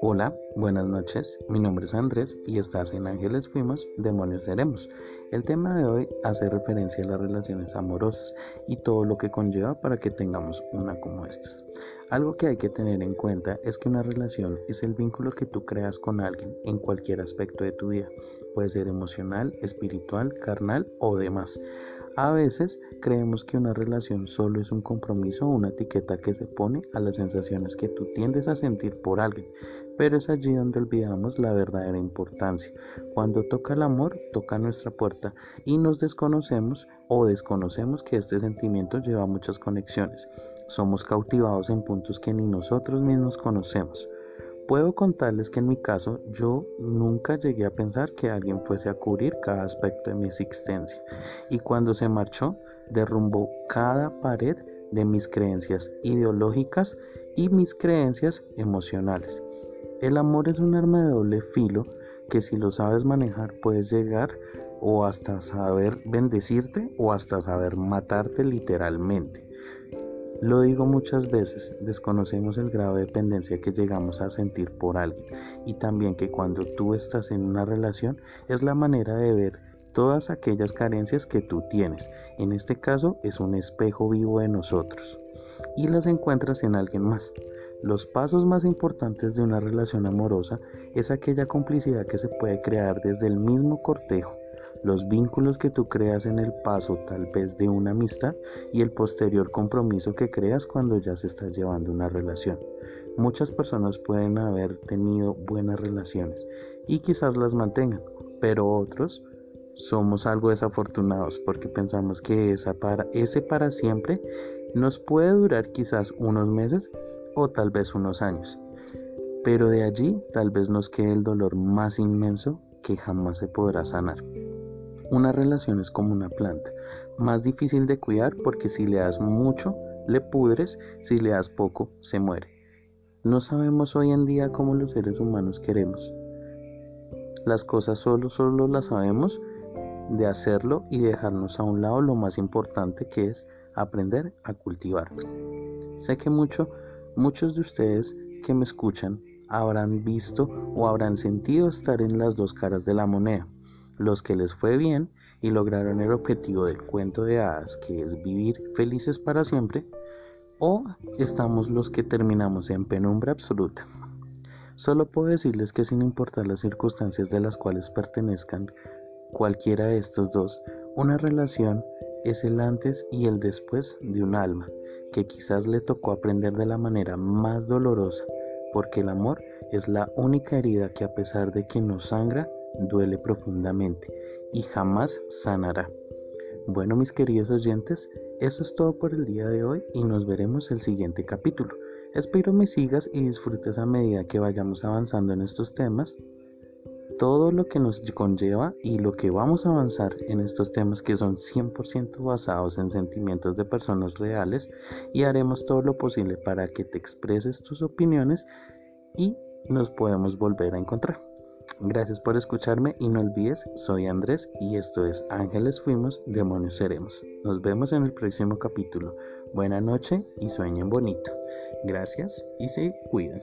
Hola, buenas noches. Mi nombre es Andrés y estás en Ángeles Fuimos, Demonios Seremos. El tema de hoy hace referencia a las relaciones amorosas y todo lo que conlleva para que tengamos una como estas. Algo que hay que tener en cuenta es que una relación es el vínculo que tú creas con alguien en cualquier aspecto de tu vida. Puede ser emocional, espiritual, carnal o demás. A veces creemos que una relación solo es un compromiso o una etiqueta que se pone a las sensaciones que tú tiendes a sentir por alguien, pero es allí donde olvidamos la verdadera importancia. Cuando toca el amor, toca nuestra puerta y nos desconocemos o desconocemos que este sentimiento lleva muchas conexiones. Somos cautivados en puntos que ni nosotros mismos conocemos. Puedo contarles que en mi caso yo nunca llegué a pensar que alguien fuese a cubrir cada aspecto de mi existencia y cuando se marchó derrumbó cada pared de mis creencias ideológicas y mis creencias emocionales. El amor es un arma de doble filo que si lo sabes manejar puedes llegar o hasta saber bendecirte o hasta saber matarte literalmente. Lo digo muchas veces, desconocemos el grado de dependencia que llegamos a sentir por alguien y también que cuando tú estás en una relación es la manera de ver todas aquellas carencias que tú tienes. En este caso es un espejo vivo de nosotros y las encuentras en alguien más. Los pasos más importantes de una relación amorosa es aquella complicidad que se puede crear desde el mismo cortejo los vínculos que tú creas en el paso tal vez de una amistad y el posterior compromiso que creas cuando ya se está llevando una relación. Muchas personas pueden haber tenido buenas relaciones y quizás las mantengan, pero otros somos algo desafortunados porque pensamos que esa para, ese para siempre nos puede durar quizás unos meses o tal vez unos años. Pero de allí tal vez nos quede el dolor más inmenso que jamás se podrá sanar. Una relación es como una planta, más difícil de cuidar porque si le das mucho, le pudres, si le das poco, se muere. No sabemos hoy en día cómo los seres humanos queremos. Las cosas solo, solo las sabemos de hacerlo y dejarnos a un lado lo más importante que es aprender a cultivar. Sé que mucho, muchos de ustedes que me escuchan habrán visto o habrán sentido estar en las dos caras de la moneda los que les fue bien y lograron el objetivo del cuento de hadas, que es vivir felices para siempre, o estamos los que terminamos en penumbra absoluta. Solo puedo decirles que sin importar las circunstancias de las cuales pertenezcan cualquiera de estos dos, una relación es el antes y el después de un alma, que quizás le tocó aprender de la manera más dolorosa, porque el amor es la única herida que a pesar de que nos sangra, duele profundamente y jamás sanará. Bueno, mis queridos oyentes, eso es todo por el día de hoy y nos veremos el siguiente capítulo. Espero me sigas y disfrutes a medida que vayamos avanzando en estos temas. Todo lo que nos conlleva y lo que vamos a avanzar en estos temas que son 100% basados en sentimientos de personas reales y haremos todo lo posible para que te expreses tus opiniones y nos podemos volver a encontrar. Gracias por escucharme y no olvides, soy Andrés y esto es Ángeles Fuimos, Demonios Seremos. Nos vemos en el próximo capítulo. Buena noche y sueñen bonito. Gracias y se cuidan.